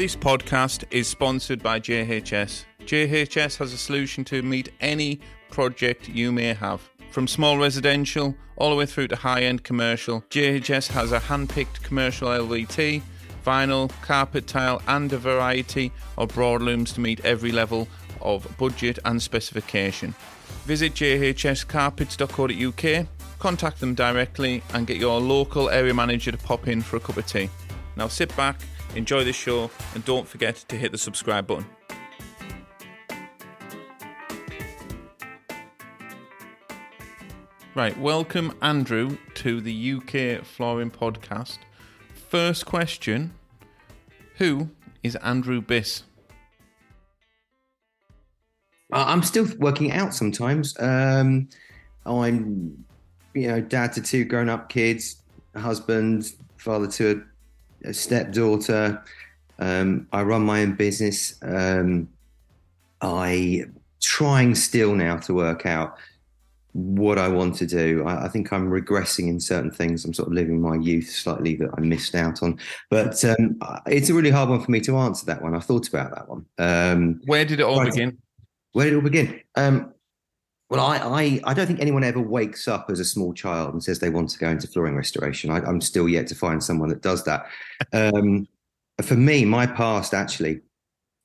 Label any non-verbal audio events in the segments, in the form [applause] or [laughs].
This podcast is sponsored by JHS. JHS has a solution to meet any project you may have. From small residential all the way through to high end commercial, JHS has a hand picked commercial LVT, vinyl, carpet tile, and a variety of broadlooms to meet every level of budget and specification. Visit jhscarpets.co.uk, contact them directly, and get your local area manager to pop in for a cup of tea. Now sit back, enjoy the show, and don't forget to hit the subscribe button. Right, welcome Andrew to the UK Flooring Podcast. First question Who is Andrew Biss? I'm still working out sometimes. Um, I'm, you know, dad to two grown-up kids, husband, father to a, a stepdaughter. Um, I run my own business. Um, I trying still now to work out what I want to do. I, I, think I'm regressing in certain things. I'm sort of living my youth slightly that I missed out on. But um, it's a really hard one for me to answer that one. I thought about that one. Um, Where did it all begin? Where did it all begin? Um, well, I, I, I don't think anyone ever wakes up as a small child and says they want to go into flooring restoration. I, am still yet to find someone that does that. Um, for me, my past actually,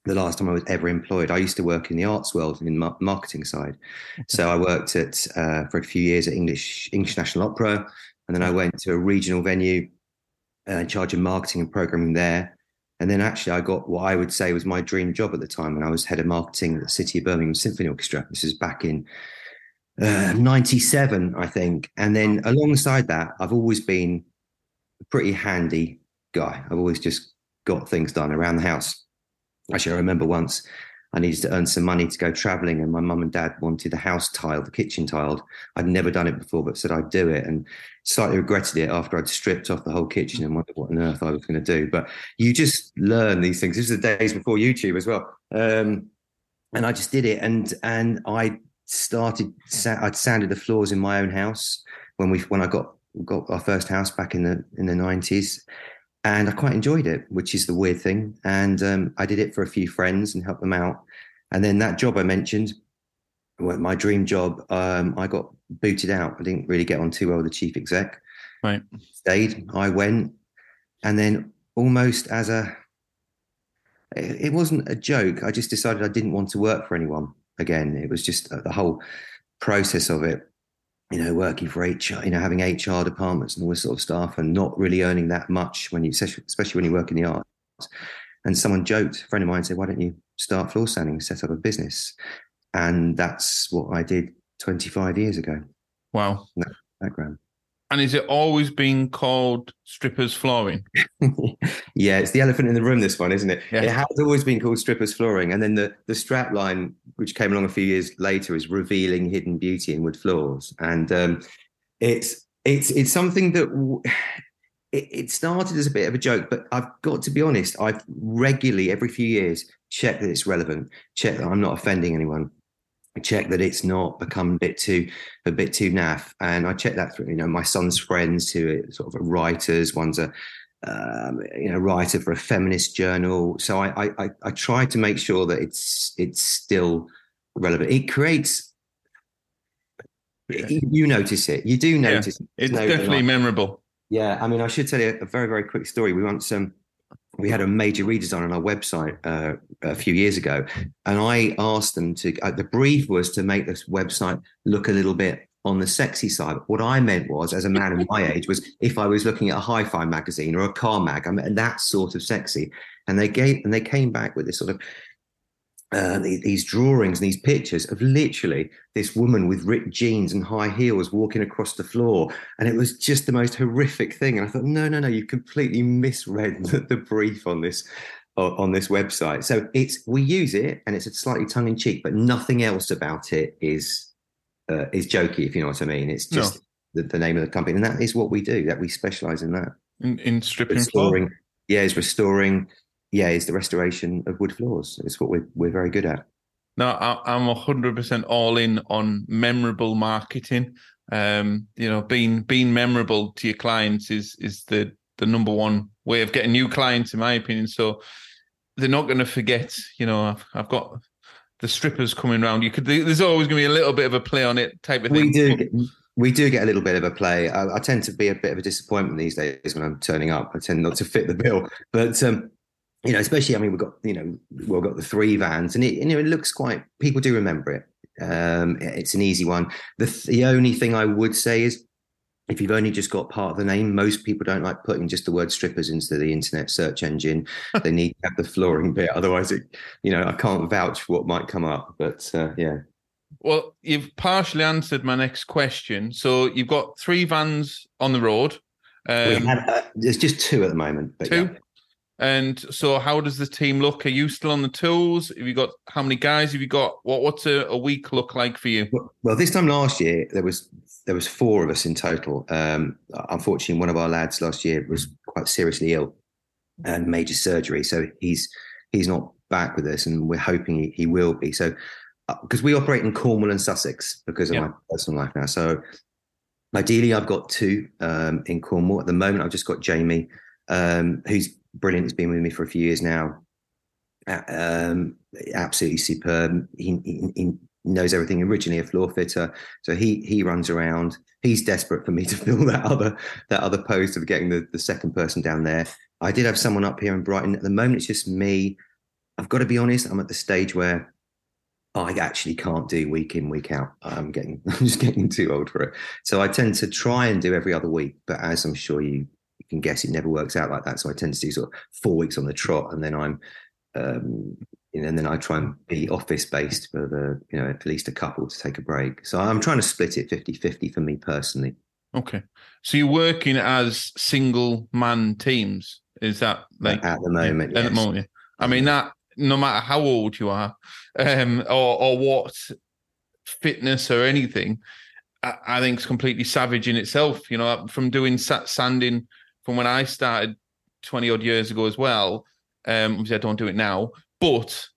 the last time I was ever employed, I used to work in the arts world in the marketing side. So I worked at uh, for a few years at English English National Opera, and then I went to a regional venue uh, in charge of marketing and programming there. And then actually, I got what I would say was my dream job at the time when I was head of marketing at the City of Birmingham Symphony Orchestra. This is back in uh, 97, I think. And then alongside that, I've always been a pretty handy guy. I've always just got things done around the house. Actually, I remember once I needed to earn some money to go traveling, and my mum and dad wanted the house tiled, the kitchen tiled. I'd never done it before, but said I'd do it, and slightly regretted it after I'd stripped off the whole kitchen and wondered what on earth I was going to do. But you just learn these things. This is the days before YouTube as well, um, and I just did it, and and I started. I'd sanded the floors in my own house when we when I got got our first house back in the in the nineties and I quite enjoyed it, which is the weird thing. And um, I did it for a few friends and helped them out. And then that job I mentioned, my dream job, um, I got booted out. I didn't really get on too well with the chief exec. Right. Stayed. I went, and then almost as a, it wasn't a joke. I just decided I didn't want to work for anyone again. It was just uh, the whole process of it you know, working for HR, you know, having HR departments and all this sort of stuff, and not really earning that much when you, especially when you work in the arts. And someone joked, a friend of mine said, "Why don't you start floor sanding and set up a business?" And that's what I did 25 years ago. Wow, background. And is it always been called strippers flooring? [laughs] yeah, it's the elephant in the room. This one, isn't it? Yeah. It has always been called strippers flooring, and then the the strap line, which came along a few years later, is revealing hidden beauty in wood floors, and um, it's it's it's something that. W- [sighs] it, it started as a bit of a joke, but I've got to be honest. I've regularly, every few years, check that it's relevant, check that I'm not offending anyone, check that it's not become a bit too a bit too naff and i check that through you know my son's friends who are sort of writers one's a um, you know writer for a feminist journal so I, I i try to make sure that it's it's still relevant. It creates you notice it you do notice yeah, it's no, definitely memorable. yeah i mean i should tell you a very very quick story. We once um we had a major redesign on our website uh, a few years ago, and I asked them to. Uh, the brief was to make this website look a little bit on the sexy side. What I meant was, as a man of my age, was if I was looking at a hi-fi magazine or a car mag, I mean that sort of sexy. And they gave and they came back with this sort of uh, these drawings and these pictures of literally this woman with ripped jeans and high heels walking across the floor. And it was just the most horrific thing. And I thought, no, no, no, you completely misread [laughs] the, the brief on this on this website. So it's we use it and it's a slightly tongue in cheek, but nothing else about it is uh, is jokey, if you know what I mean. It's just no. the, the, name of the company, and that is what we do. That we specialize in that. In, in stripping restoring, floor? yeah, is restoring yeah, is the restoration of wood floors. It's what we're we're very good at. No, I'm hundred percent all in on memorable marketing. Um, you know, being being memorable to your clients is is the the number one way of getting new clients, in my opinion. So, they're not going to forget. You know, I've, I've got the strippers coming round. You could. There's always going to be a little bit of a play on it type of thing. We do. Get, we do get a little bit of a play. I, I, tend to be a bit of a disappointment these days when I'm turning up. I tend not to fit the bill, but um, you know, especially I mean, we've got you know, we've got the three vans, and it you know it looks quite. People do remember it. Um, it's an easy one. The the only thing I would say is if you've only just got part of the name, most people don't like putting just the word strippers into the internet search engine. [laughs] they need to have the flooring bit, otherwise, it, you know, I can't vouch for what might come up. But uh, yeah. Well, you've partially answered my next question. So you've got three vans on the road. Um, had, uh, there's just two at the moment. two. Yeah. And so, how does the team look? Are you still on the tools? Have you got how many guys have you got? What What's a, a week look like for you? Well, well, this time last year there was there was four of us in total. Um, unfortunately, one of our lads last year was quite seriously ill and major surgery, so he's he's not back with us, and we're hoping he, he will be. So, because uh, we operate in Cornwall and Sussex because of yeah. my personal life now, so ideally I've got two um, in Cornwall at the moment. I've just got Jamie, um, who's brilliant. He's been with me for a few years now. Um, absolutely superb. He, he, he, knows everything. Originally a floor fitter, so he he runs around. He's desperate for me to [laughs] fill that other that other post of getting the, the second person down there. I did have someone up here in Brighton. At the moment, it's just me. I've got to be honest. I'm at the stage where I actually can't do week in week out. I'm getting [laughs] I'm just getting too old for it. So I tend to try and do every other week. But as I'm sure you you can guess, it never works out like that. So I tend to do sort of four weeks on the trot, and then I'm um, and then I try and be office based for the, you know, at least a couple to take a break. So I'm trying to split it 50 50 for me personally. Okay. So you're working as single man teams. Is that like at the moment? Yeah, yes. At the moment. I mean, that no matter how old you are, um, or, or what fitness or anything, I, I think it's completely savage in itself. You know, from doing sanding from when I started 20 odd years ago as well. Um, obviously, I don't do it now, but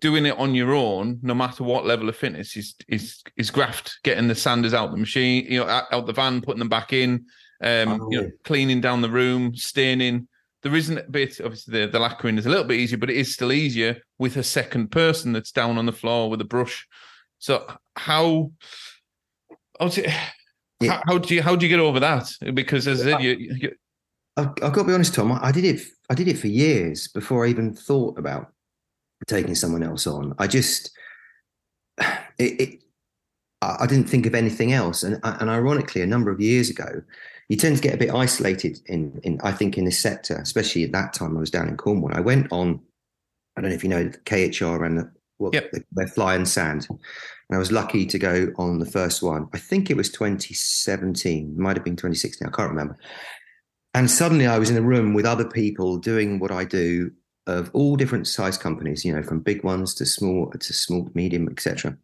doing it on your own, no matter what level of fitness, is is is graft. Getting the sanders out the machine, you know, out, the van, putting them back in, um, oh. you know, cleaning down the room, staining. There isn't a bit, obviously, the, the lacquering is a little bit easier, but it is still easier with a second person that's down on the floor with a brush. So how, how, do you, yeah. how, how do you how do you get over that? Because as I said, you, you I've, I've, got to be honest, Tom. I did it. I did it for years before I even thought about taking someone else on. I just, [sighs] it, it I didn't think of anything else. And and ironically, a number of years ago, you tend to get a bit isolated in in I think in this sector, especially at that time. I was down in Cornwall. I went on. I don't know if you know KHR and the, well, yep. the, Fly and Sand. And I was lucky to go on the first one. I think it was 2017, might have been 2016. I can't remember. And suddenly I was in a room with other people doing what I do of all different size companies, you know, from big ones to small to small, medium, etc.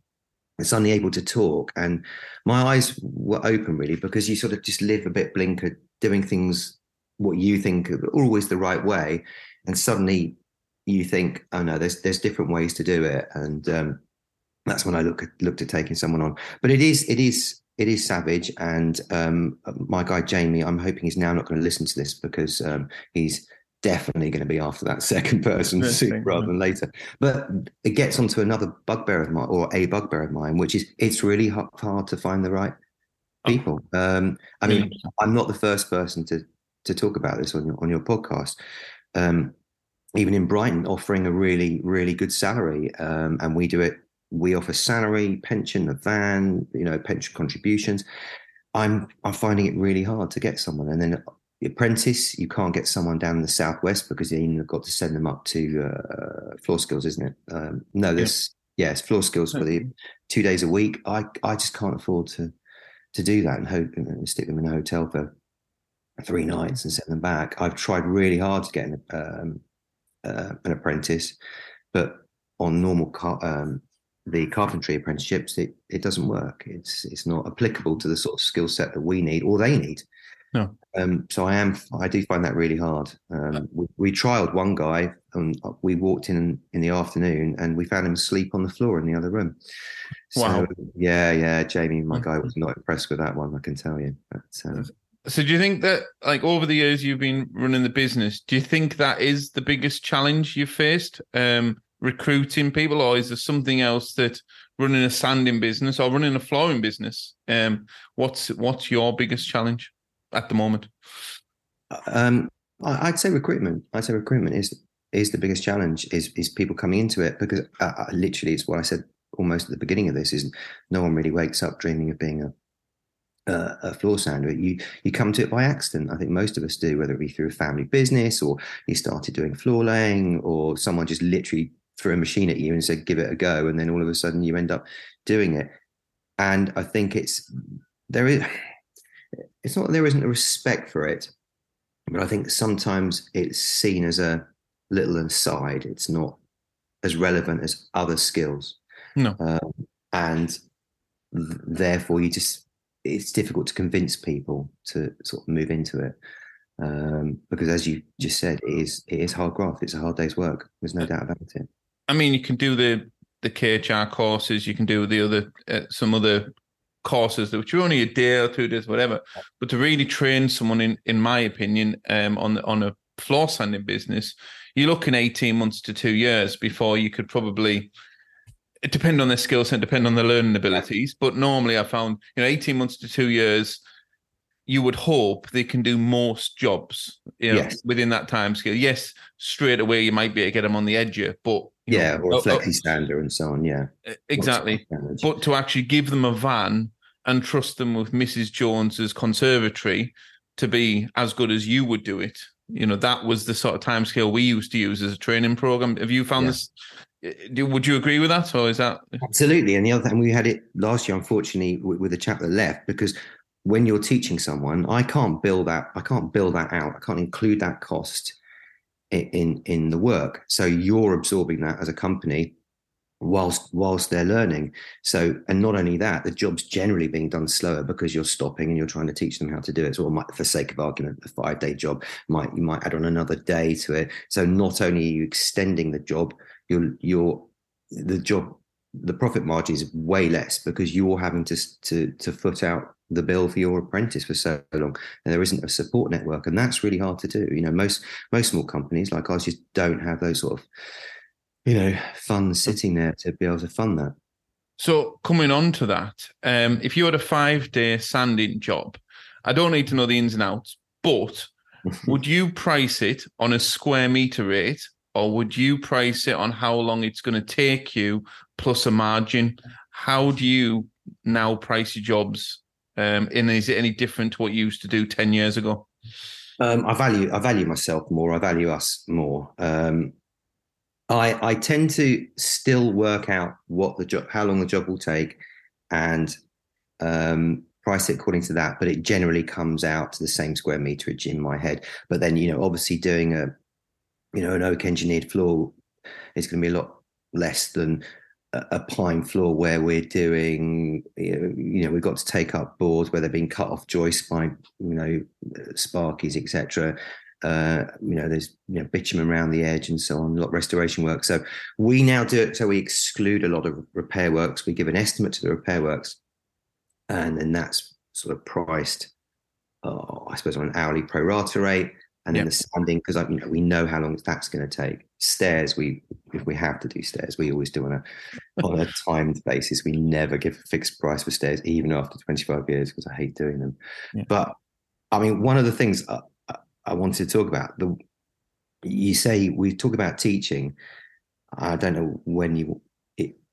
And suddenly able to talk. And my eyes were open really because you sort of just live a bit blinkered, doing things what you think are always the right way. And suddenly you think, oh no, there's there's different ways to do it. And um, that's when I look at, looked at taking someone on. But it is it is it is savage. And um, my guy Jamie, I'm hoping he's now not going to listen to this because um, he's definitely going to be after that [laughs] second person sooner rather than later. But it gets onto another bugbear of mine, or a bugbear of mine, which is it's really hard to find the right oh. people. Um, I mean, I'm not the first person to to talk about this on your on your podcast. Um, even in Brighton, offering a really really good salary, um, and we do it we offer salary, pension, a van, you know, pension contributions. I'm I'm finding it really hard to get someone, and then the apprentice, you can't get someone down in the southwest because you've got to send them up to uh, floor skills, isn't it? Um, no, there's yeah. yes, floor skills for the two days a week. I I just can't afford to to do that and hope and stick them in a hotel for three nights and send them back. I've tried really hard to get an, um, uh, an apprentice, but on normal car, um, the carpentry apprenticeships, it, it doesn't work. It's it's not applicable to the sort of skill set that we need or they need. No. Um, so I am I do find that really hard. Um, we, we trialed one guy and we walked in in the afternoon and we found him asleep on the floor in the other room. So, wow. Yeah, yeah. Jamie, my guy, was not impressed with that one. I can tell you. But, um, So, do you think that, like, over the years you've been running the business, do you think that is the biggest challenge you've faced, um, recruiting people, or is there something else that running a sanding business or running a flooring business? Um, what's what's your biggest challenge at the moment? Um, I'd say recruitment. I'd say recruitment is is the biggest challenge. Is is people coming into it because uh, uh literally it's what I said almost at the beginning of this. Is no one really wakes up dreaming of being a uh, a floor sander. You you come to it by accident. I think most of us do, whether it be through a family business or you started doing floor laying, or someone just literally threw a machine at you and said, "Give it a go," and then all of a sudden you end up doing it. And I think it's there is. It's not there isn't a respect for it, but I think sometimes it's seen as a little aside. It's not as relevant as other skills. No, um, and th- therefore you just it's difficult to convince people to sort of move into it um, because, as you just said, it is it is hard graft. It's a hard day's work. There's no doubt about it. I mean, you can do the the KHR courses. You can do the other uh, some other courses which are only a day or two days, whatever. But to really train someone, in in my opinion, um, on on a floor sanding business, you're looking eighteen months to two years before you could probably it depend on their skill set, depend on their learning abilities. But normally, I found you know, eighteen months to two years, you would hope they can do most jobs, you know, yes. within that time scale. Yes, straight away you might be able to get them on the edge, but yeah, know, or a uh, flexi sander and so on. Yeah, exactly. But to actually give them a van and trust them with Mrs. Jones's conservatory to be as good as you would do it. You know, that was the sort of time scale we used to use as a training program. Have you found yeah. this would you agree with that, or is that absolutely? And the other thing we had it last year, unfortunately, with, with a chap that left because when you're teaching someone, I can't build that. I can't build that out. I can't include that cost in in, the work. So you're absorbing that as a company whilst whilst they're learning. So, and not only that, the job's generally being done slower because you're stopping and you're trying to teach them how to do it. So, might, for sake of argument, a five day job might you might add on another day to it. So, not only are you extending the job, you're you're the job the profit margin is way less because you're having to to to foot out the bill for your apprentice for so long and there isn't a support network and that's really hard to do. You know most most small companies like ours just don't have those sort of you know funds sitting there to be able to fund that. So coming on to that um, if you had a five day sanding job i don't need to know the ins and outs but [laughs] would you price it on a square meter rate or would you price it on how long it's going to take you plus a margin? How do you now price your jobs? Um, and is it any different to what you used to do 10 years ago? Um, I value I value myself more. I value us more. Um, I I tend to still work out what the job, how long the job will take, and um, price it according to that. But it generally comes out to the same square meterage in my head. But then you know, obviously doing a you know, an oak engineered floor is going to be a lot less than a pine floor where we're doing, you know, we've got to take up boards where they're being cut off joists by, you know, sparkies, etc. Uh, you know, there's you know bitumen around the edge and so on, a lot of restoration work. So we now do it. So we exclude a lot of repair works. We give an estimate to the repair works, and then that's sort of priced, uh, I suppose, on an hourly pro rata rate and then the sanding because you know we know how long that's going to take. Stairs, we if we have to do stairs, we always do on a on a [laughs] timed basis. We never give a fixed price for stairs, even after 25 years, because I hate doing them. Yeah. But I mean, one of the things I, I wanted to talk about the you say we talk about teaching. I don't know when you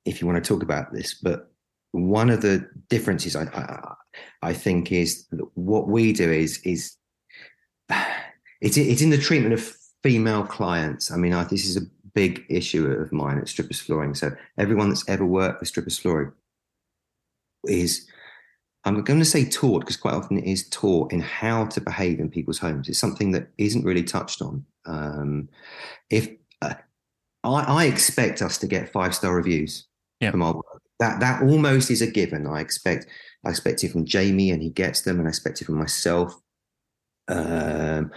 if you want to talk about this, but one of the differences I I, I think is what we do is is it's it's in the treatment of female clients. I mean, I, this is a big issue of mine at Strippers Flooring. So everyone that's ever worked with Strippers Flooring is, I'm going to say taught because quite often it is taught in how to behave in people's homes. It's something that isn't really touched on. Um, if uh, I, I, expect us to get five star reviews yeah. from our work, that that almost is a given. I expect I expect it from Jamie and he gets them, and I expect it from myself. Um,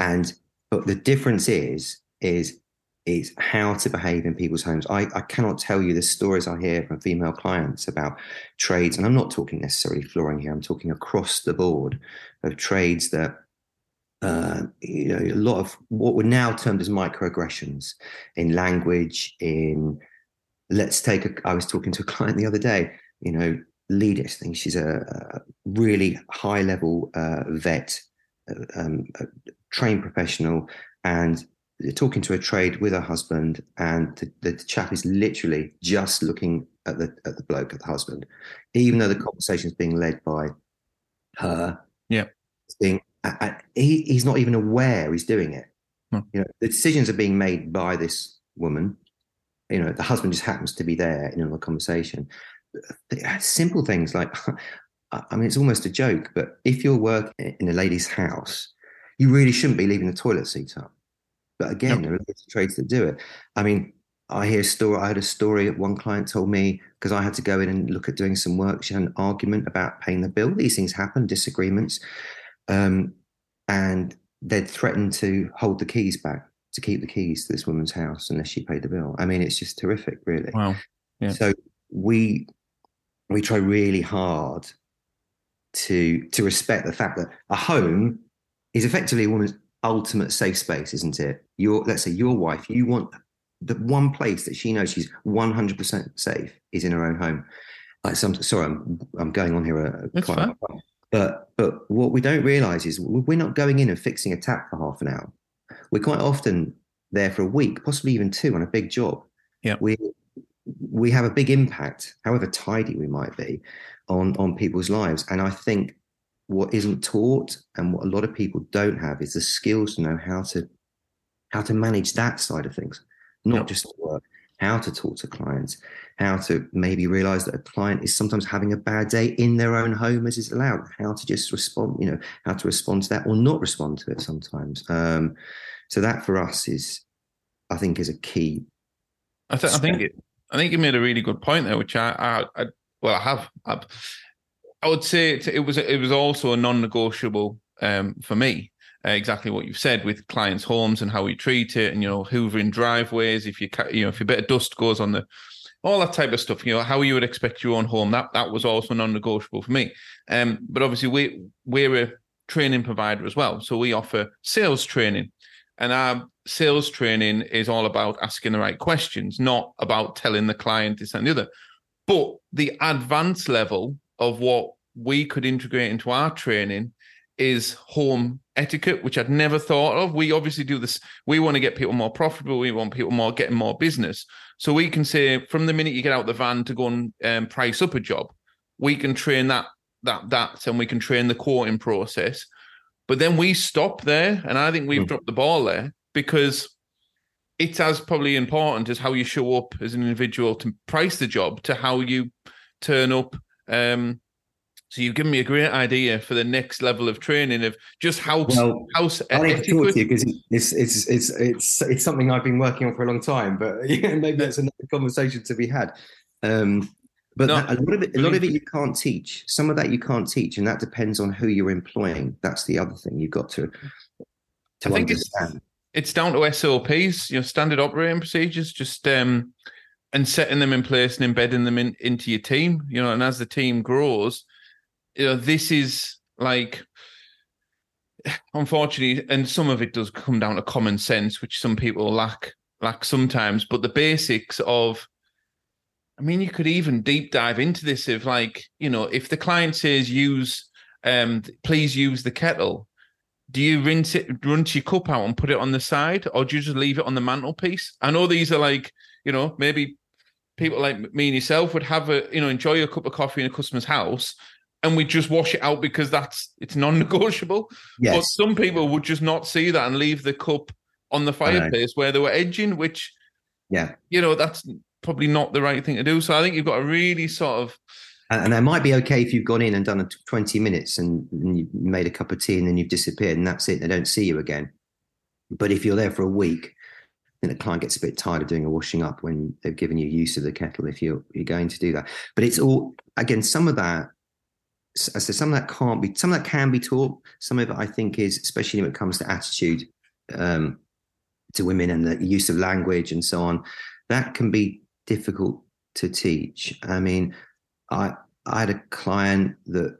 and but the difference is is is how to behave in people's homes. I, I cannot tell you the stories I hear from female clients about trades, and I'm not talking necessarily flooring here. I'm talking across the board of trades that uh, you know, a lot of what were now termed as microaggressions in language, in let's take a, I was talking to a client the other day, you know, leader, I think she's a, a really high level uh, vet, um, trained professional, and talking to a trade with her husband, and the, the, chap is literally just looking at the at the bloke, at the husband, even though the conversation is being led by her. Yeah, being he, he's not even aware he's doing it. Hmm. You know, the decisions are being made by this woman. You know, the husband just happens to be there in a conversation. Simple things like, [laughs] I mean, it's almost a joke, but if you're working in a lady's house, you really shouldn't be leaving the toilet seat up. But again, there are trades that do it. I mean, I hear a story. I had a story. One client told me because I had to go in and look at doing some work. She had an argument about paying the bill. These things happen, disagreements. Um, and they'd threatened to hold the keys back to keep the keys to this woman's house unless she paid the bill. I mean, it's just terrific, really. Wow. Yeah. So we we try really hard to to respect the fact that a home is effectively a woman's ultimate safe space, isn't it? Your let's say your wife, you want the one place that she knows she's 100% safe is in her own home. Like some, sorry, I'm I'm going on here. Uh, quite, but but what we don't realise is we're not going in and fixing a tap for half an hour. We're quite often there for a week, possibly even two, on a big job. Yeah, we we have a big impact, however tidy we might be, on on people's lives. And I think what isn't taught and what a lot of people don't have is the skills to know how to how to manage that side of things, not yep. just work how to talk to clients, how to maybe realize that a client is sometimes having a bad day in their own home as is allowed, how to just respond, you know, how to respond to that or not respond to it sometimes. Um, so that for us is, I think, is a key. I, th- I think it, I think you made a really good point there, which I, I, I well, I have. I, I would say it, it was it was also a non-negotiable um, for me uh, exactly what you've said with clients' homes and how we treat it, and you know, hoovering driveways. If you you know, if a bit of dust goes on the, all that type of stuff. You know, how you would expect your own home. That that was also non-negotiable for me. Um, but obviously we we're a training provider as well, so we offer sales training, and our sales training is all about asking the right questions, not about telling the client this and the other. But the advanced level of what we could integrate into our training is home etiquette, which I'd never thought of. We obviously do this. We want to get people more profitable. We want people more getting more business. So we can say from the minute you get out the van to go and um, price up a job, we can train that that that, and we can train the quoting process. But then we stop there, and I think we've mm. dropped the ball there because it's as probably important as how you show up as an individual to price the job to how you turn up um, so you've given me a great idea for the next level of training of just how well, how I need to talk to you because it's it's it's it's it's something I've been working on for a long time. But [laughs] yeah, maybe that's another conversation to be had. Um, but no, that, a lot of it, a lot of it you can't teach. Some of that you can't teach, and that depends on who you're employing. That's the other thing you've got to to I think understand. It's, it's down to SOPs, you know, standard operating procedures. Just um, and setting them in place and embedding them in, into your team. You know, and as the team grows you know, this is like unfortunately, and some of it does come down to common sense, which some people lack lack sometimes. But the basics of, I mean, you could even deep dive into this if, like, you know, if the client says use, um, please use the kettle. Do you rinse it, rinse your cup out and put it on the side, or do you just leave it on the mantelpiece? I know these are like, you know, maybe people like me and yourself would have a, you know, enjoy a cup of coffee in a customer's house and we just wash it out because that's it's non-negotiable. Yes. But some people would just not see that and leave the cup on the fireplace where they were edging, which yeah, you know, that's probably not the right thing to do. So I think you've got to really sort of and, that might be okay if you've gone in and done 20 minutes and, and you made a cup of tea and then you've disappeared and that's it. They don't see you again. But if you're there for a week, then the client gets a bit tired of doing a washing up when they've given you use of the kettle if you're you're going to do that. But it's all again, some of that said some of that can't be, some of that can be taught. Some of it, I think, is especially when it comes to attitude, um, to women and the use of language and so on, that can be difficult to teach. I mean, I I had a client that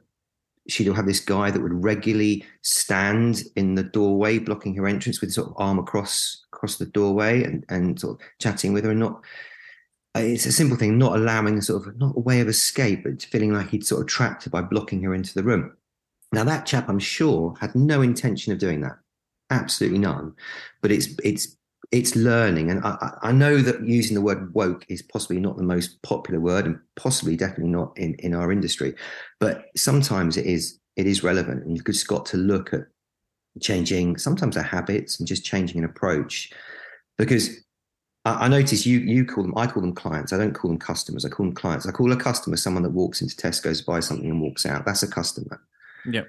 she'd have this guy that would regularly stand in the doorway blocking her entrance with sort of arm across across the doorway and, and sort of chatting with her and not it's a simple thing not allowing sort of not a way of escape but feeling like he'd sort of trapped her by blocking her into the room. Now that chap i'm sure had no intention of doing that. Absolutely none. But it's it's it's learning. And I, I know that using the word woke is possibly not the most popular word and possibly definitely not in in our industry but sometimes it is it is relevant and you've just got to look at changing sometimes our habits and just changing an approach. Because I, I notice you you call them I call them clients. I don't call them customers. I call them clients. I call a customer someone that walks into Tesco's buys something and walks out. That's a customer. Yeah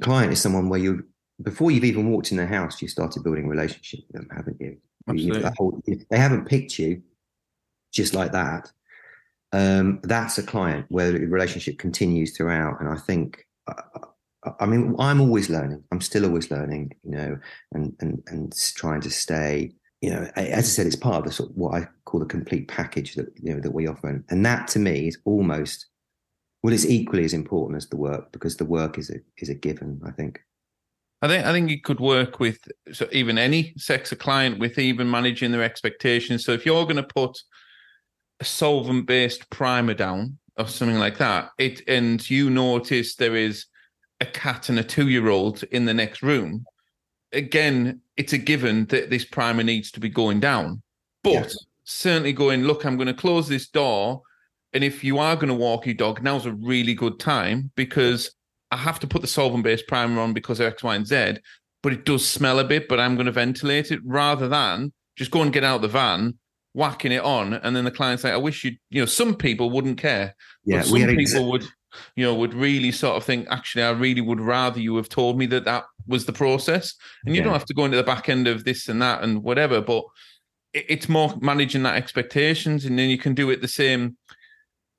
client is someone where you before you've even walked in the house, you started building a relationship with them, haven't you? Absolutely. you whole, they haven't picked you just like that. Um, that's a client where the relationship continues throughout. And I think, uh, I mean, I'm always learning. I'm still always learning, you know, and and and trying to stay. You know, as I said, it's part of the sort of what I call the complete package that you know that we offer, and that to me is almost well, it's equally as important as the work because the work is a is a given. I think. I think I think it could work with so even any sex client with even managing their expectations. So if you're going to put a solvent based primer down or something like that, it and you notice there is a cat and a two year old in the next room, again, it's a given that this primer needs to be going down. But yeah. certainly going, look, I'm going to close this door. And if you are going to walk your dog, now's a really good time because I have to put the solvent based primer on because of X, Y, and Z, but it does smell a bit, but I'm going to ventilate it rather than just go and get out the van, whacking it on. And then the client's like, I wish you, you know, some people wouldn't care. Yeah. some people ex- would, you know, would really sort of think, actually, I really would rather you have told me that that was the process. And you yeah. don't have to go into the back end of this and that and whatever, but it's more managing that expectations. And then you can do it the same.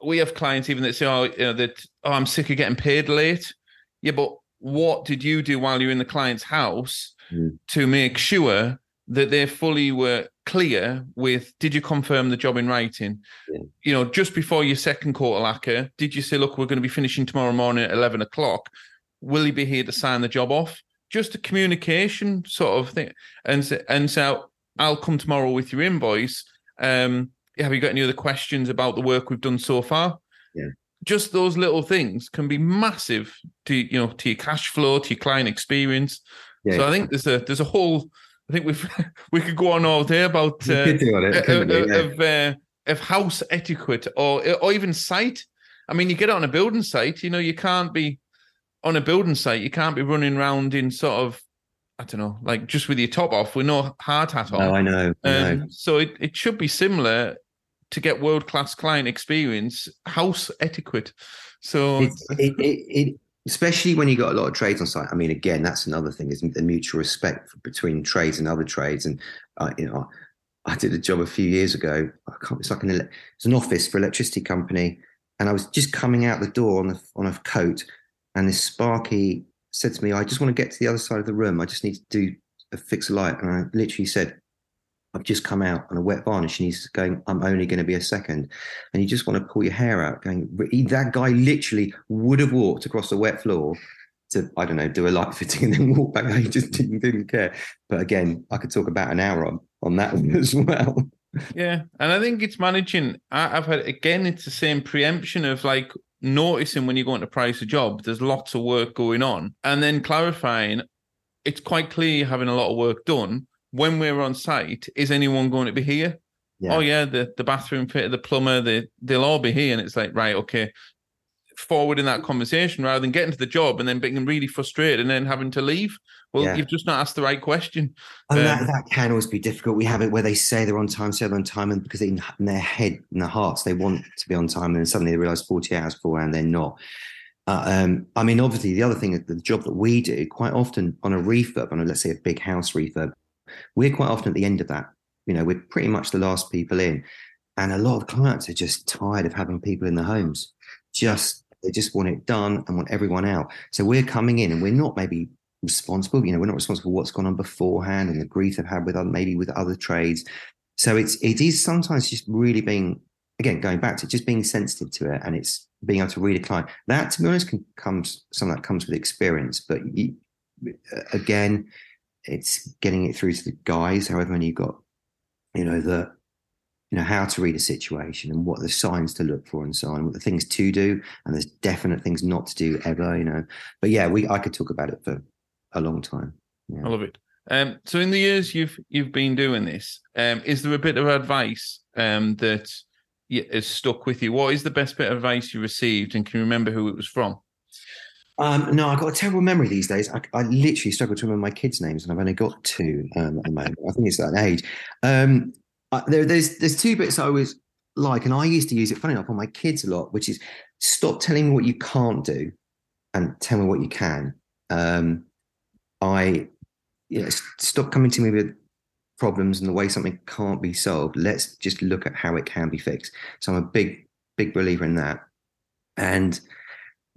We have clients even that say, oh, you know, that, oh, I'm sick of getting paid late yeah, but what did you do while you're in the client's house mm. to make sure that they fully were clear with did you confirm the job in writing? Yeah. You know, just before your second quarter lacquer, did you say, look, we're going to be finishing tomorrow morning at 11 o'clock? Will you be here to sign the job off? Just a communication sort of thing. And so, and so I'll come tomorrow with your invoice. Um, have you got any other questions about the work we've done so far? Yeah just those little things can be massive to you know to your cash flow, to your client experience. Yeah, so I think there's a there's a whole. I think we've [laughs] we could go on all day about uh, it, of, yeah. of, uh, of house etiquette or or even site. I mean, you get on a building site, you know, you can't be on a building site. You can't be running around in sort of I don't know, like just with your top off with no hard hat on. No, I know. I know. Um, so it, it should be similar to get world class client experience, house etiquette. So it, it, it, especially when you got a lot of trades on site. I mean, again, that's another thing is the mutual respect between trades and other trades. And uh, you know, I did a job a few years ago. I can't. It's like an it's an office for electricity company, and I was just coming out the door on the on a coat, and this Sparky said to me, "I just want to get to the other side of the room. I just need to do a fix a light." And I literally said, I've just come out on a wet varnish and he's going, I'm only going to be a second. And you just want to pull your hair out, going, that guy literally would have walked across the wet floor to, I don't know, do a light [laughs] fitting and then walk back. He just didn't, didn't care. But again, I could talk about an hour on, on that [laughs] as well. Yeah. And I think it's managing. I've had, again, it's the same preemption of like noticing when you're going to price a job, there's lots of work going on. And then clarifying, it's quite clear you're having a lot of work done when we're on site, is anyone going to be here? Yeah. Oh yeah, the the bathroom fitter, the plumber, they they'll all be here, and it's like right, okay, forwarding that conversation rather than getting to the job and then being really frustrated and then having to leave. Well, yeah. you've just not asked the right question. And um, that, that can always be difficult. We have it where they say they're on time, say they're on time, and because they, in their head, in their hearts, they want to be on time, and then suddenly they realize 40 hours beforehand they're not. Uh, um, I mean, obviously, the other thing, is the job that we do, quite often on a refurb, on a, let's say a big house refurb, we're quite often at the end of that. You know, we're pretty much the last people in. And a lot of clients are just tired of having people in the homes. Just they just want it done and want everyone out. So we're coming in and we're not maybe responsible. You know, we're not responsible for what's gone on beforehand and the grief they've had with other, maybe with other trades. So it's it is sometimes just really being again going back to just being sensitive to it and it's being able to read a client. That to be honest can comes some of that comes with experience, but you, uh, again, it's getting it through to the guys. However, when you've got you know the you know how to read a situation and what the signs to look for and so on what the things to do and there's definite things not to do ever you know but yeah we i could talk about it for a long time yeah. i love it um, so in the years you've you've been doing this um, is there a bit of advice um, that is stuck with you what is the best bit of advice you received and can you remember who it was from um, no, I've got a terrible memory these days. I, I, literally struggle to remember my kids' names, and I've only got two um, at the moment. I think it's that age. Um, uh, there, there's there's two bits I always like, and I used to use it, funny enough, on my kids a lot, which is stop telling me what you can't do and tell me what you can. Um, I you know, stop coming to me with problems and the way something can't be solved. Let's just look at how it can be fixed. So I'm a big, big believer in that. And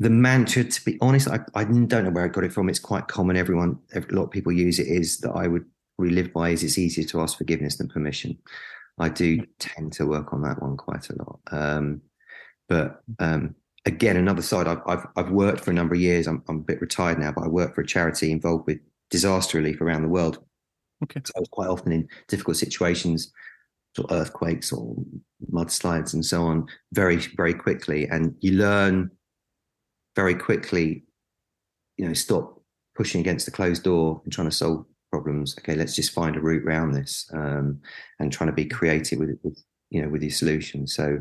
the mantra, to be honest, I, I don't know where I got it from. It's quite common. Everyone, a lot of people use it. Is that I would we live by is it's easier to ask forgiveness than permission. I do tend to work on that one quite a lot. Um, but um, again, another side, I've, I've, I've worked for a number of years. I'm, I'm a bit retired now, but I work for a charity involved with disaster relief around the world. Okay. So I was quite often in difficult situations, sort of earthquakes or mudslides and so on, very, very quickly. And you learn very quickly, you know, stop pushing against the closed door and trying to solve problems. Okay, let's just find a route around this um, and trying to be creative with, with you know with your solutions. So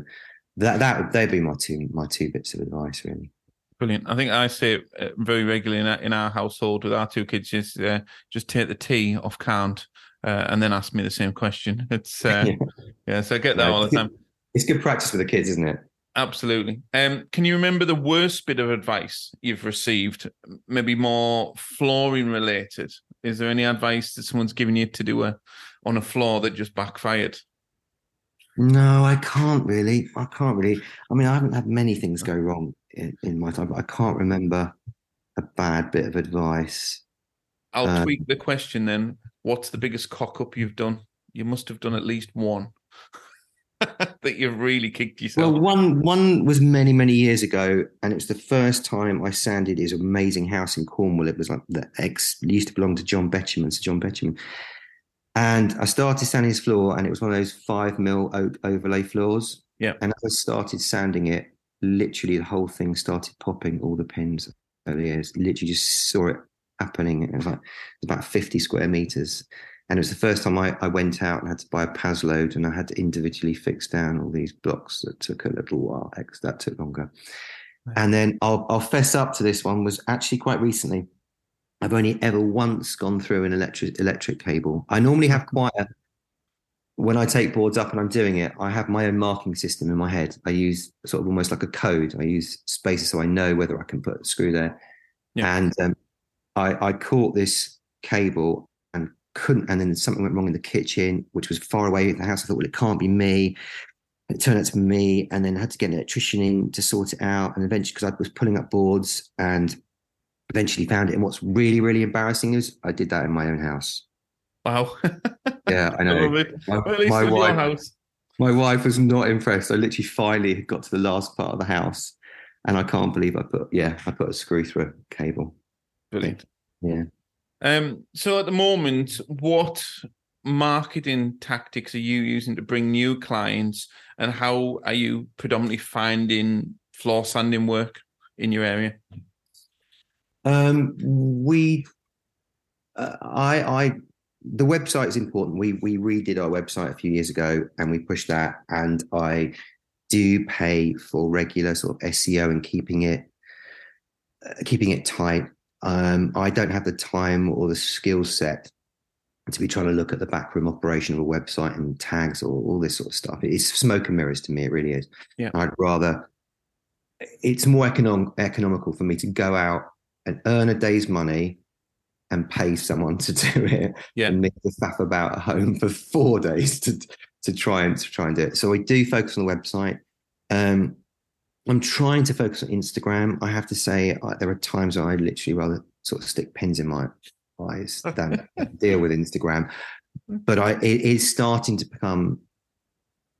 that that they'd be my two my two bits of advice really. Brilliant. I think I say it uh, very regularly in our, in our household with our two kids: is uh, just take the T off count uh, and then ask me the same question. It's uh, [laughs] yeah. yeah, so I get that all the time. It's good practice for the kids, isn't it? Absolutely. Um, can you remember the worst bit of advice you've received? Maybe more flooring related. Is there any advice that someone's given you to do a on a floor that just backfired? No, I can't really. I can't really. I mean, I haven't had many things go wrong in, in my time, but I can't remember a bad bit of advice. I'll um, tweak the question then. What's the biggest cock up you've done? You must have done at least one. [laughs] that you've really kicked yourself? Well, one one was many many years ago, and it was the first time I sanded his amazing house in Cornwall. It was like the ex used to belong to John Betjeman, Sir John Betjeman. And I started sanding his floor, and it was one of those five mil oak overlay floors. Yeah. And as I started sanding it, literally the whole thing started popping all the pins over the years. Literally just saw it happening. It was like about 50 square meters. And it was the first time I, I went out and had to buy a PAS load and I had to individually fix down all these blocks that took a little while. That took longer. Right. And then I'll, I'll fess up to this one was actually quite recently. I've only ever once gone through an electric electric cable. I normally have quite a when I take boards up and I'm doing it, I have my own marking system in my head. I use sort of almost like a code. I use spaces so I know whether I can put a screw there. Yeah. And um, I, I caught this cable couldn't, and then something went wrong in the kitchen, which was far away in the house. I thought, well, it can't be me. It turned out to be me, and then I had to get an electrician in to sort it out. And eventually, because I was pulling up boards and eventually found it. And what's really, really embarrassing is I did that in my own house. Wow. [laughs] yeah, I know. [laughs] My, well, my wife, my wife was not impressed. I literally finally got to the last part of the house, and I can't believe I put yeah I put a screw through a cable. Brilliant. Yeah. Um, so at the moment, what marketing tactics are you using to bring new clients, and how are you predominantly finding floor sanding work in your area? Um, we, uh, I, I, the website is important. We we redid our website a few years ago, and we pushed that. And I do pay for regular sort of SEO and keeping it uh, keeping it tight. Um, I don't have the time or the skill set to be trying to look at the backroom operation of a website and tags or all this sort of stuff. It's smoke and mirrors to me. It really is. Yeah. I'd rather. It's more economic, economical for me to go out and earn a day's money and pay someone [laughs] to do it yeah. and make the faff about at home for four [laughs] days to to try and to try and do it. So I do focus on the website. Um, I'm trying to focus on Instagram. I have to say, uh, there are times I literally rather sort of stick pins in my eyes than [laughs] deal with Instagram. But I, it is starting to become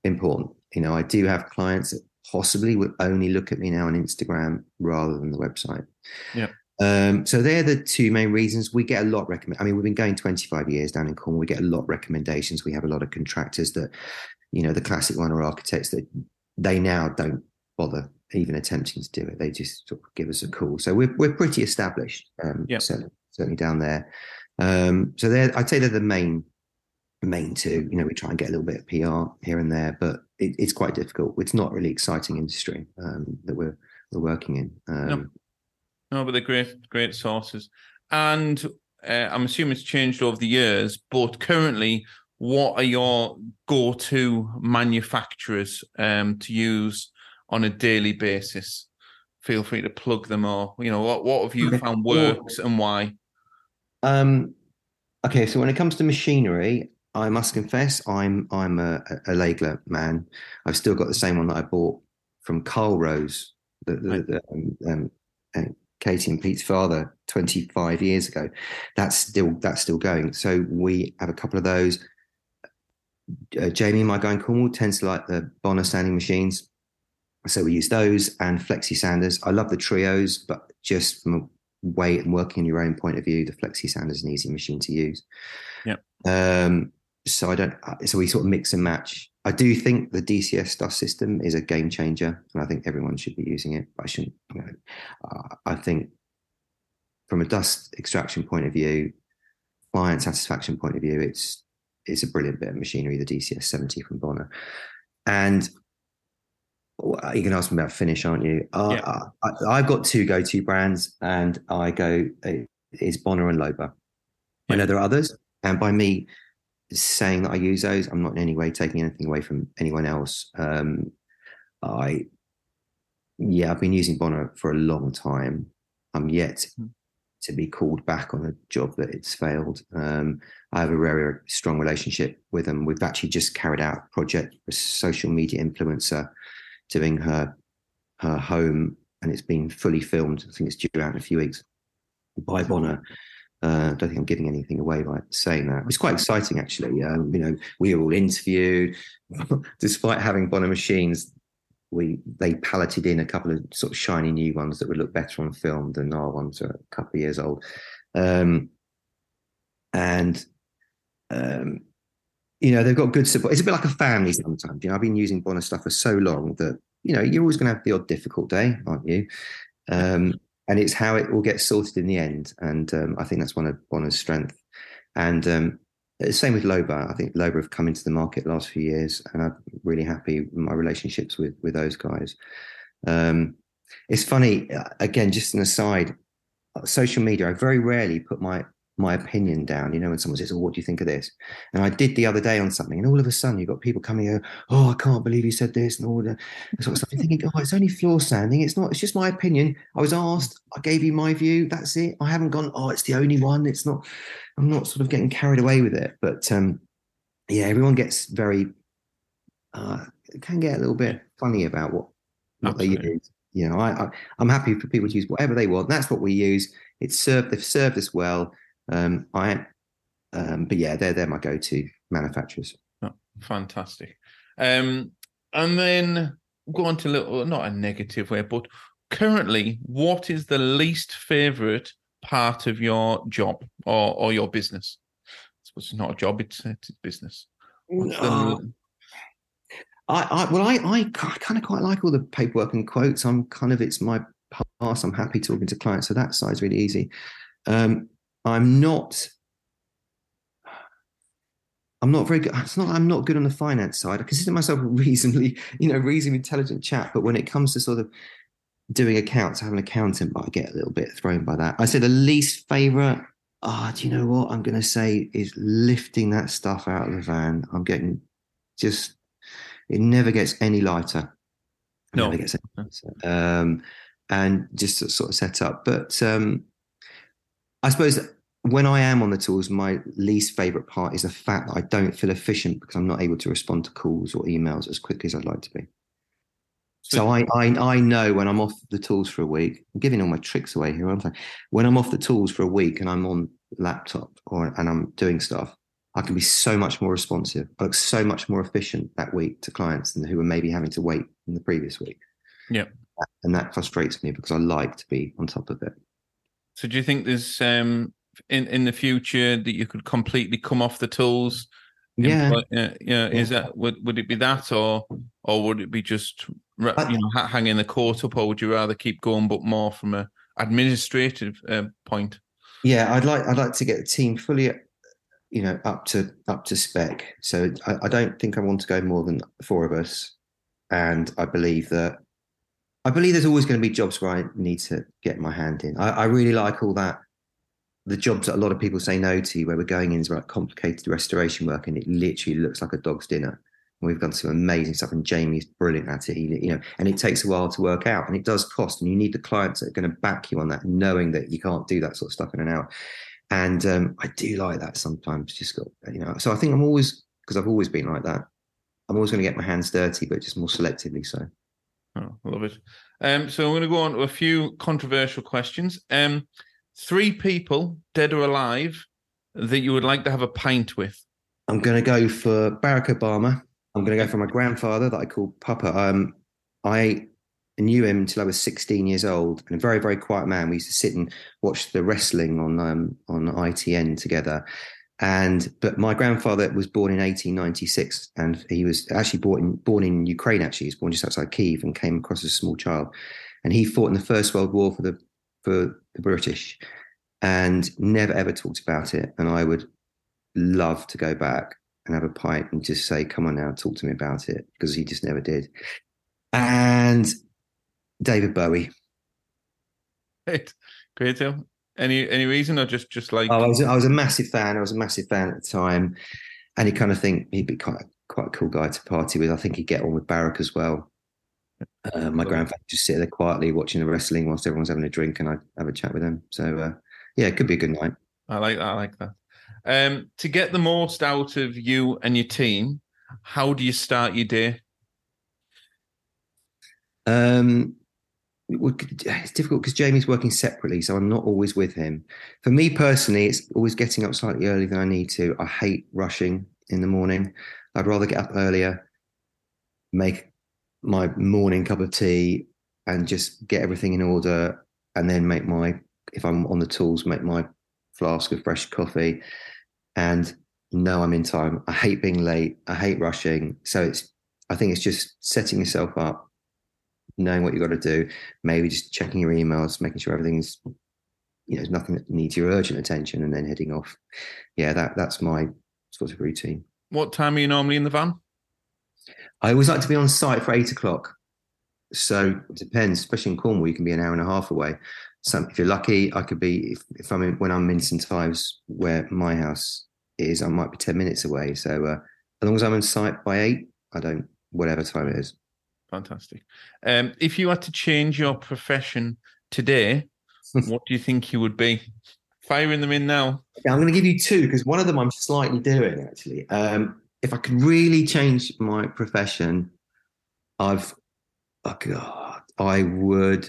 important. You know, I do have clients that possibly would only look at me now on Instagram rather than the website. Yeah. Um, so they're the two main reasons we get a lot recommend. I mean, we've been going 25 years down in Cornwall. We get a lot of recommendations. We have a lot of contractors that, you know, the classic one are architects that they now don't bother even attempting to do it. They just sort of give us a call. So we're we're pretty established. Um, Yep. certainly, certainly down there. Um, so they're I'd say they're the main main two. You know, we try and get a little bit of PR here and there, but it, it's quite difficult. It's not really exciting industry um, that we're we're working in. Um, No. No, but they're great, great sources. And uh, I'm assuming it's changed over the years, but currently, what are your go-to manufacturers um, to use on a daily basis? Feel free to plug them or you know what what have you found works and why? Um, okay, so when it comes to machinery, I must confess I'm I'm a, a Lägler man. I've still got the same one that I bought from Carl Rose, the, the, Right. the um, um, uh, Katie and Pete's father, 25 years ago. That's still that's still going. So we have a couple of those. Uh, Jamie, my guy in Cornwall, tends to like the Bona sanding machines. So we use those and Flexi sanders. I love the trios, but just from a weight and working in your own point of view, the Flexi sander is an easy machine to use. Yep. Um, so I don't. So we sort of mix and match. I do think the DCS dust system is a game changer, and I think everyone should be using it. I shouldn't. You know, uh, I think from a dust extraction point of view, client satisfaction point of view, it's it's a brilliant bit of machinery. The DCS seventy from Bona, and you can ask me about finish, aren't you? Uh, Yeah. I, I've got two go-to brands, and I go uh, is Bona and Loba. I know there are others, and by me saying that I use those, I'm not in any way taking anything away from anyone else. Um, I, yeah, I've been using Bona for a long time. I'm yet Hmm. to be called back on a job that it's failed. Um, I have a very strong relationship with them. We've actually just carried out a project for a social media influencer doing her her home, and it's been fully filmed. I think it's due out in a few weeks by Bona. Uh, I don't think I'm giving anything away by saying that. It's quite exciting, actually. Um, you know, we were all interviewed, [laughs] despite having Bona machines. We they palleted in a couple of sort of shiny new ones that would look better on film than our ones are a couple of years old. Um, and um, you know they've got good support. It's a bit like a family sometimes. You know, I've been using Bona stuff for so long that you know you're always going to have the odd difficult day, aren't you? Um, and it's how it will get sorted in the end. And um, I think that's one of Bona's strength. And um, same with Loba. I think Loba have come into the market the last few years, and I'm really happy with my relationships with with those guys. Um, it's funny. uh, Again, just an aside. uh, Social media. I very rarely put my my opinion down. You know, when someone says, "Oh, what do you think of this?" And I did the other day on something, and all of a sudden you've got people coming "Oh, I can't believe you said this," and all that sort of stuff. I'm thinking, "Oh, it's only floor sanding. It's not. It's just my opinion. I was asked. I gave you my view. That's it. I haven't gone. Oh, it's the only one. It's not. I'm not sort of getting carried away with it. But um, yeah, everyone gets very. Uh, can get a little bit funny about what what they use. You know, I, I I'm happy for people to use whatever they want. That's what we use. It's served. They've served us well. Um, I, um, but yeah, they're they're my go-to manufacturers. Fantastic. Um, and then go on to a little, not a negative way, but currently, what is the least favorite part of your job or, or your business? I it's not a job, it's, it's business. I, I well, I, I, kind of quite like all the paperwork and quotes. I'm kind of it's my past. I'm happy talking to clients, so that side's really easy. Um, I'm not. I'm not very good. It's not. I'm not good on the finance side. I consider myself a reasonably, you know, reasonably intelligent chap. But when it comes to sort of doing accounts, I have an accountant, but I get a little bit thrown by that. I say the least favorite. Ah, do you know what I'm going to say is lifting that stuff out of the van. I'm getting just it never gets any lighter. It No. never gets any lighter. Um, and just sort of set up. But um, I suppose when I am on the tools, my least favorite part is the fact that I don't feel efficient because I'm not able to respond to calls or emails as quickly as I'd like to be. So I, I I know when I'm off the tools for a week. I'm giving all my tricks away here, aren't I? When I'm off the tools for a week and I'm on laptop or and I'm doing stuff, I can be so much more responsive. I look so much more efficient that week to clients than who were maybe having to wait in the previous week. Yeah. And that frustrates me because I like to be on top of it. So do you think there's um in in the future that you could completely come off the tools? Yeah. Employ- yeah, yeah. Is that would would it be that or or would it be just you know hanging the court up, or would you rather keep going, but more from a administrative uh, point? Yeah, I'd like I'd like to get the team fully, you know, up to up to spec. So I, I don't think I want to go more than four of us, and I believe that I believe there's always going to be jobs where I need to get my hand in. I, I really like all that the jobs that a lot of people say no to, where we're going in is like complicated restoration work, and it literally looks like a dog's dinner. We've done some amazing stuff, and Jamie's brilliant at it. He, you know, and it takes a while to work out, and it does cost, and you need the clients that are going to back you on that, knowing that you can't do that sort of stuff in an hour. And um, I do like that sometimes. Just got you know, so I think I'm always because I've always been like that. I'm always going to get my hands dirty, but just more selectively so. Oh, I love it. Um, so I'm going to go on to a few controversial questions. Um, three people, dead or alive, that you would like to have a pint with. I'm going to go for Barack Obama. I'm going to go for my grandfather that I call Papa. Um, I knew him until I was 16 years old, and a very, very quiet man. We used to sit and watch the wrestling on um, on ITN together. And but my grandfather was born in 1896, and he was actually born in, born in Ukraine. Actually, he was born just outside Kiev, and came across as a small child. And he fought in the First World War for the for the British, and never ever talked about it. And I would love to go back and have a pint and just say, "Come on now, talk to me about it," because he just never did. And David Bowie. Great, great. Tim. Any any reason or just just like Oh, I was I was a massive fan. I was a massive fan at the time, and you kind of think he'd be quite quite a cool guy to party with. I think he'd get on with Barack as well. Uh, my Cool. grandfather just sit there quietly watching the wrestling whilst everyone's having a drink, and I'd have a chat with him. So uh, yeah, it could be a good night. I like that. I like that. Um, to get the most out of you and your team, how do you start your day? Um, it's difficult because Jamie's working separately, so I'm not always with him. For me personally, it's always getting up slightly earlier than I need to. I hate rushing in the morning. I'd rather get up earlier, make my morning cup of tea, and just get everything in order, and then make my if I'm on the tools, make my flask of fresh coffee, and know I'm in time. I hate being late. I hate rushing. So it's I think it's just setting yourself up knowing what you've got to do, maybe just checking your emails, making sure everything's, you know, there's nothing that needs your urgent attention, and then heading off. Yeah, that that's my sort of routine. What time are you normally in the van? I always like to be on site for eight o'clock. So it depends, especially in Cornwall, you can be an hour and a half away. So if you're lucky, I could be if, if I'm in, when I'm in St Ives, where my house is, I might be ten minutes away. So uh, as long as I'm on site by eight, I don't whatever time it is. Fantastic. Um, if you had to change your profession today, [laughs] what do you think you would be? Firing them in now. Yeah, I'm going to give you two because one of them I'm slightly doing actually. Um, if I could really change my profession, I've, oh God, I would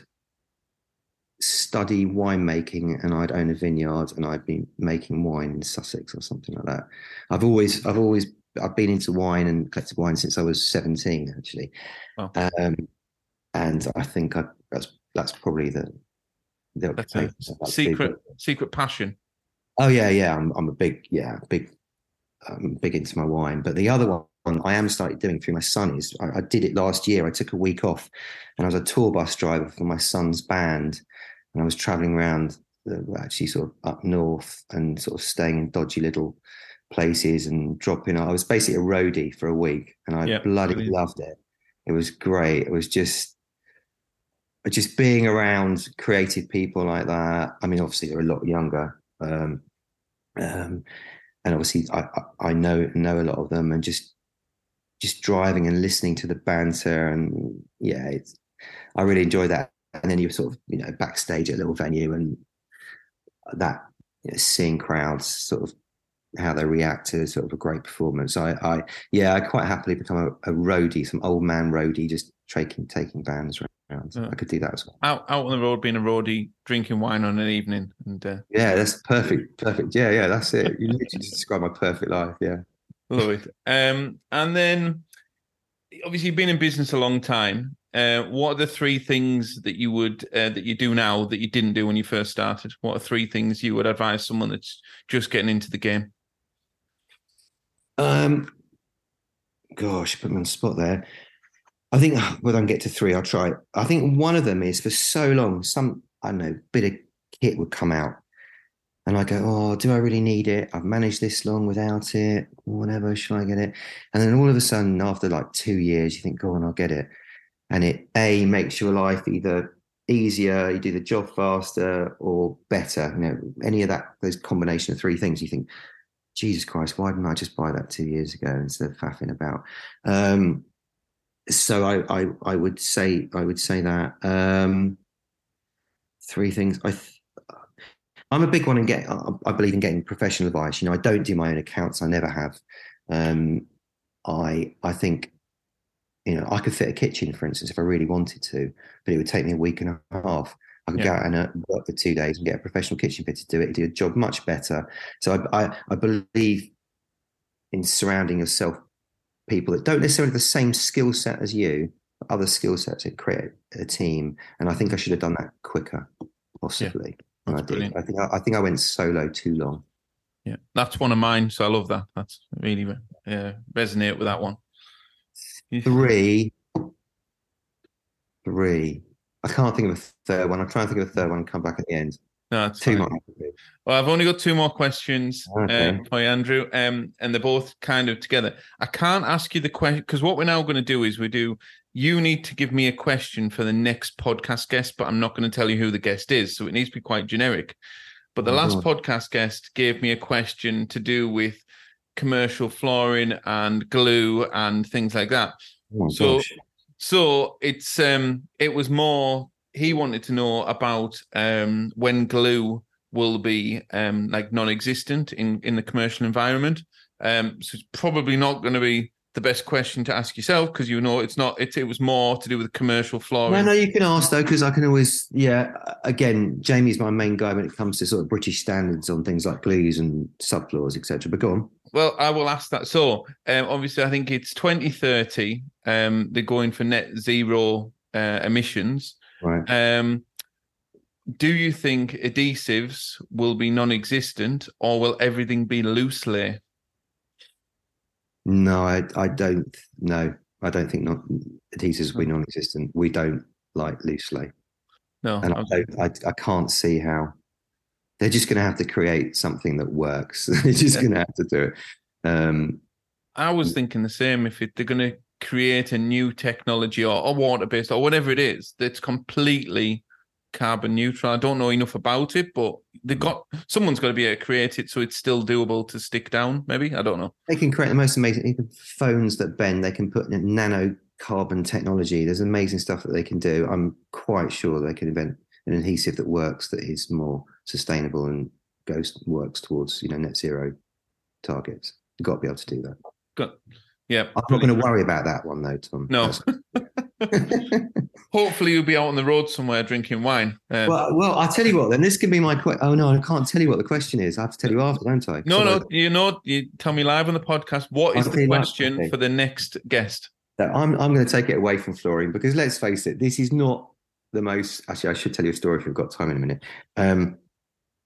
study winemaking and I'd own a vineyard and I'd be making wine in Sussex or something like that. I've always, I've always, I've been into wine and collected wine since I was 17 actually. Wow. Um, and I think I, that's, that's probably the, the That's a occupation I'd like to do. secret secret passion. Oh yeah, yeah. I'm I'm a big yeah big I'm big into my wine. But the other one I am started doing through my son is I, I did it last year. I took a week off, and I was a tour bus driver for my son's band, and I was traveling around the, actually sort of up north and sort of staying in dodgy little places and dropping. I was basically a roadie for a week, and I Yeah, bloody brilliant. loved it. It was great. It was just just being around creative people like that. I mean, obviously they're a lot younger, um, um, and obviously I, I I know know a lot of them, and just just driving and listening to the banter, and yeah, it's I really enjoy that. And then you're sort of you know backstage at a little venue, and that you know, seeing crowds sort of how they react to sort of a great performance. I, I yeah, I quite happily become a, a roadie, some old man roadie, just taking taking bands around. Yeah. I could do that as well. Out out on the road, being a roadie, drinking wine on an evening, and uh... yeah, that's perfect, perfect. Yeah, yeah, that's it. You literally just describe my perfect life. Yeah, love it. Um, and then obviously you've been in business a long time. Uh, what are the three things that you would uh, that you do now that you didn't do when you first started? What are three things you would advise someone that's just getting into the game? Um, gosh, put me on the spot there. I think [sighs] whether I can get to three, I'll try. I think one of them is for so long, some I don't know bit of kit would come out, and I go, "Oh, do I really need it? I've managed this long without it. Whatever, should I get it?" And then all of a sudden, after like two years, you think, "Go on, I'll get it." and it a makes your life either easier, you do the job faster, or better. You know, any of that, those combination of three things, you think, Jesus Christ, why didn't I just buy that two years ago instead of faffing about? Um, so I, I, I would say, I would say that um, three things. I, th- I'm a big one in get. I believe in getting professional advice. You know, I don't do my own accounts. I never have. Um, I, I think you know, I could fit a kitchen, for instance, if I really wanted to, but it would take me a week and a half. I could yeah. go out and uh, work for two days and get a professional kitchen fitter to do it, do a job much better. So I, I, I believe in surrounding yourself people that don't necessarily have the same skill set as you, but other skill sets to create a team. And I think I should have done that quicker, possibly. Yeah, I did. I think I, I, think I went solo too long. Yeah, that's one of mine. So I love that. That's really yeah, resonate with that one. Three. Three. I can't think of a third one. I'm trying to think of a third one and come back at the end. No, two more. Well, I've only got two more questions okay. um, for you, Andrew, um, and they're both kind of together. I can't ask you the question because what we're now going to do is we do. You need to give me a question for the next podcast guest, but I'm not going to tell you who the guest is, so it needs to be quite generic. But the oh, last God. podcast guest gave me a question to do with commercial flooring and glue and things like that. Oh so, gosh. So it's um, it was more. He wanted to know about um, when glue will be um, like non-existent in in the commercial environment. Um, so it's probably not going to be the best question to ask yourself because you know it's not it, it was more to do with commercial flooring. No, no, you can ask though because I can always yeah. Again, Jamie's my main guy when it comes to sort of British standards on things like glues and subfloors, etc. But go on. Well, I will ask that. So um, obviously, I think it's 2030. Um, they're going for net zero uh, emissions. Right. Um, do you think adhesives will be non-existent, or will everything be loose lay? No, I, I don't. No, I don't think not adhesives will be non-existent. We don't like loose lay. No, and I, I can't see how they're just going to have to create something that works. [laughs] they're just yeah. going to have to do it. Um, I was thinking the same. If it, they're going to create a new technology or, or water based or whatever it is that's completely carbon neutral. I don't know enough about it, but they got someone's got to be able to create it so it's still doable to stick down. Maybe I don't know. They can create the most amazing even phones that bend. They can put in nano carbon technology. There's amazing stuff that they can do. I'm quite sure they can invent an adhesive that works that is more sustainable and goes works towards you know net zero targets. You've got to be able to do that. Good. Yeah. I'm not going to worry about that one though, Tom. No. [laughs] [laughs] Hopefully, you'll be out on the road somewhere drinking wine. Um, well, well, I'll tell you what. Then this can be my question. Oh no, I can't tell you what the question is. I have to tell you after, don't I? No, no. You know, you tell me live on the podcast. What is the question for the next guest? I'm I'm going to take it away from flooring because let's face it, this is not the most. Actually, I should tell you a story if we've got time in a minute. Um,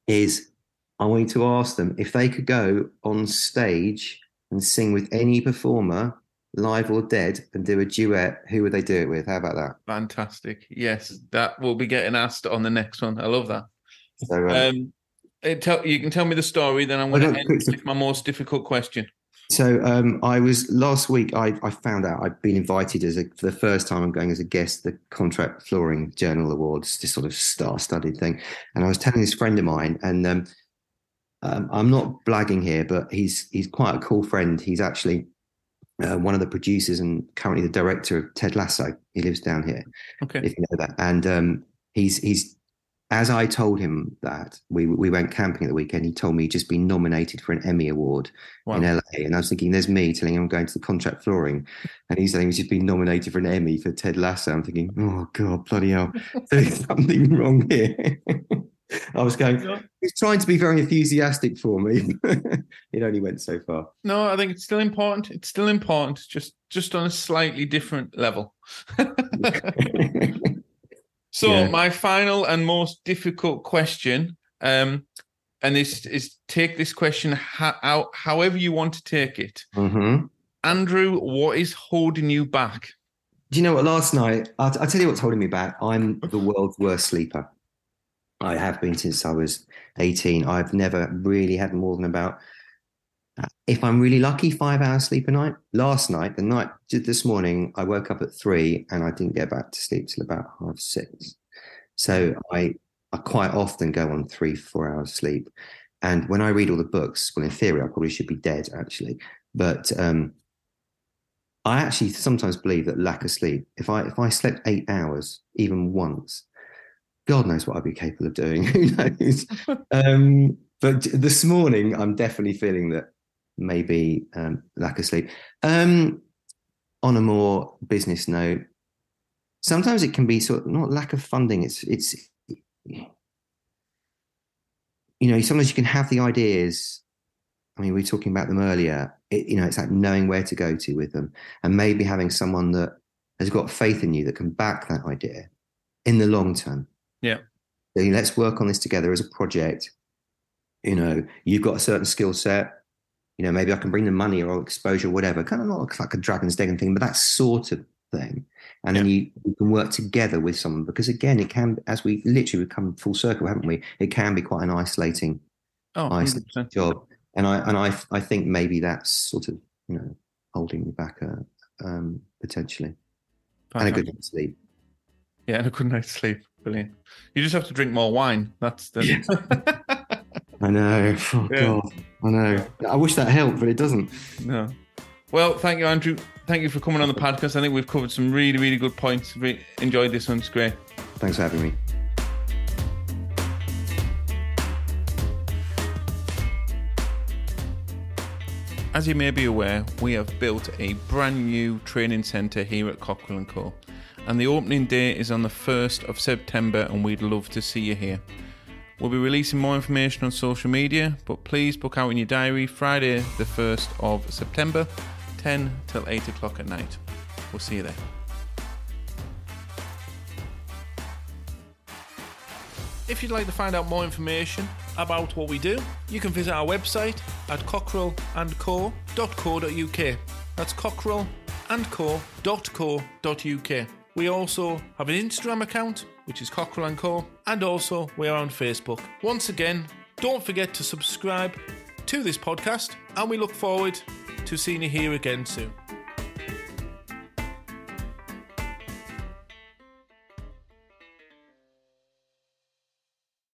is I want you to ask them if they could go on stage and sing with any performer live or dead and do a duet, who would they do it with? How about that? Fantastic. Yes, that will be getting asked on the next one. I love that. So, um, um, tell, you can tell me the story, then I'm going to end with my most difficult question. So um, I was last week. I, I found out I'd been invited as a, for the first time. I'm going as a guest the Contract Flooring Journal Awards, this sort of star-studded thing. And I was telling this friend of mine, and um, um, I'm not blagging here, but he's he's quite a cool friend. He's actually uh, one of the producers and currently the director of Ted Lasso. He lives down here. Okay. If you know that, and um, he's he's as I told him that we we went camping at the weekend, he told me he'd just been nominated for an Emmy Award wow. in LA, and I was thinking, there's me telling him I'm going to the contract flooring, and he's saying he's just been nominated for an Emmy for Ted Lasso. I'm thinking, oh god, bloody hell, [laughs] there's something wrong here. [laughs] I was going, he's trying to be very enthusiastic for me. [laughs] it only went so far. No, I think it's still important. It's still important, just just on a slightly different level. So yeah. my final and most difficult question, um, and this is take this question how, however you want to take it. Mm-hmm. Andrew, what is holding you back? Do you know what? Last night, I'll, I'll tell you what's holding me back. I'm the world's worst sleeper. I have been since I was 18. I've never really had more than about, if I'm really lucky, five hours sleep a night. Last night, the night this morning, I woke up at three and I didn't get back to sleep till about half six. So I, I quite often go on three, four hours sleep. And when I read all the books, well, in theory, I probably should be dead actually. But um, I actually sometimes believe that lack of sleep, if I if I slept eight hours even once, God knows what I'd be capable of doing. [laughs] Who knows? [laughs] um, but this morning, I'm definitely feeling that maybe um, lack of sleep. Um, on a more business note, sometimes it can be sort of not lack of funding. It's it's you know sometimes you can have the ideas. I mean, we were talking about them earlier. It, you know, it's like knowing where to go to with them, and maybe having someone that has got faith in you that can back that idea in the long term. Yeah. let's work on this together as a project. You know, you've got a certain skill set. You know, maybe I can bring the money or exposure, whatever. Kind of not like a dragon's den thing, but that sort of thing. And yeah. then you, you, can work together with someone because again, it can, as we literally come full circle, haven't we? It can be quite an isolating, oh, isolating job. And I and I I think maybe that's sort of you know holding me back uh, um, potentially, and a good night's sleep. Yeah, and a good night's sleep. Brilliant. You just have to drink more wine. That's the. Yeah. [laughs] I know. [laughs] Oh, yeah. God. I know. I wish that helped, but it doesn't. No. Well, thank you, Andrew. Thank you for coming on the podcast. I think we've covered some really, really good points. Really enjoyed this one. It's great. Thanks for having me. As you may be aware, we have built a brand new training centre here at Cockerill & Co and the opening day is on the 1st of September, and we'd love to see you here. We'll be releasing more information on social media, but please book out in your diary Friday, the 1st of September, 10 till 8 o'clock at night. We'll see you there. If you'd like to find out more information about what we do, you can visit our website at cockerellandco.co.uk. That's cockerellandco.co.uk. We also have an Instagram account, which is Cockerill & Co. And also, we are on Facebook. Once again, don't forget to subscribe to this podcast, and we look forward to seeing you here again soon.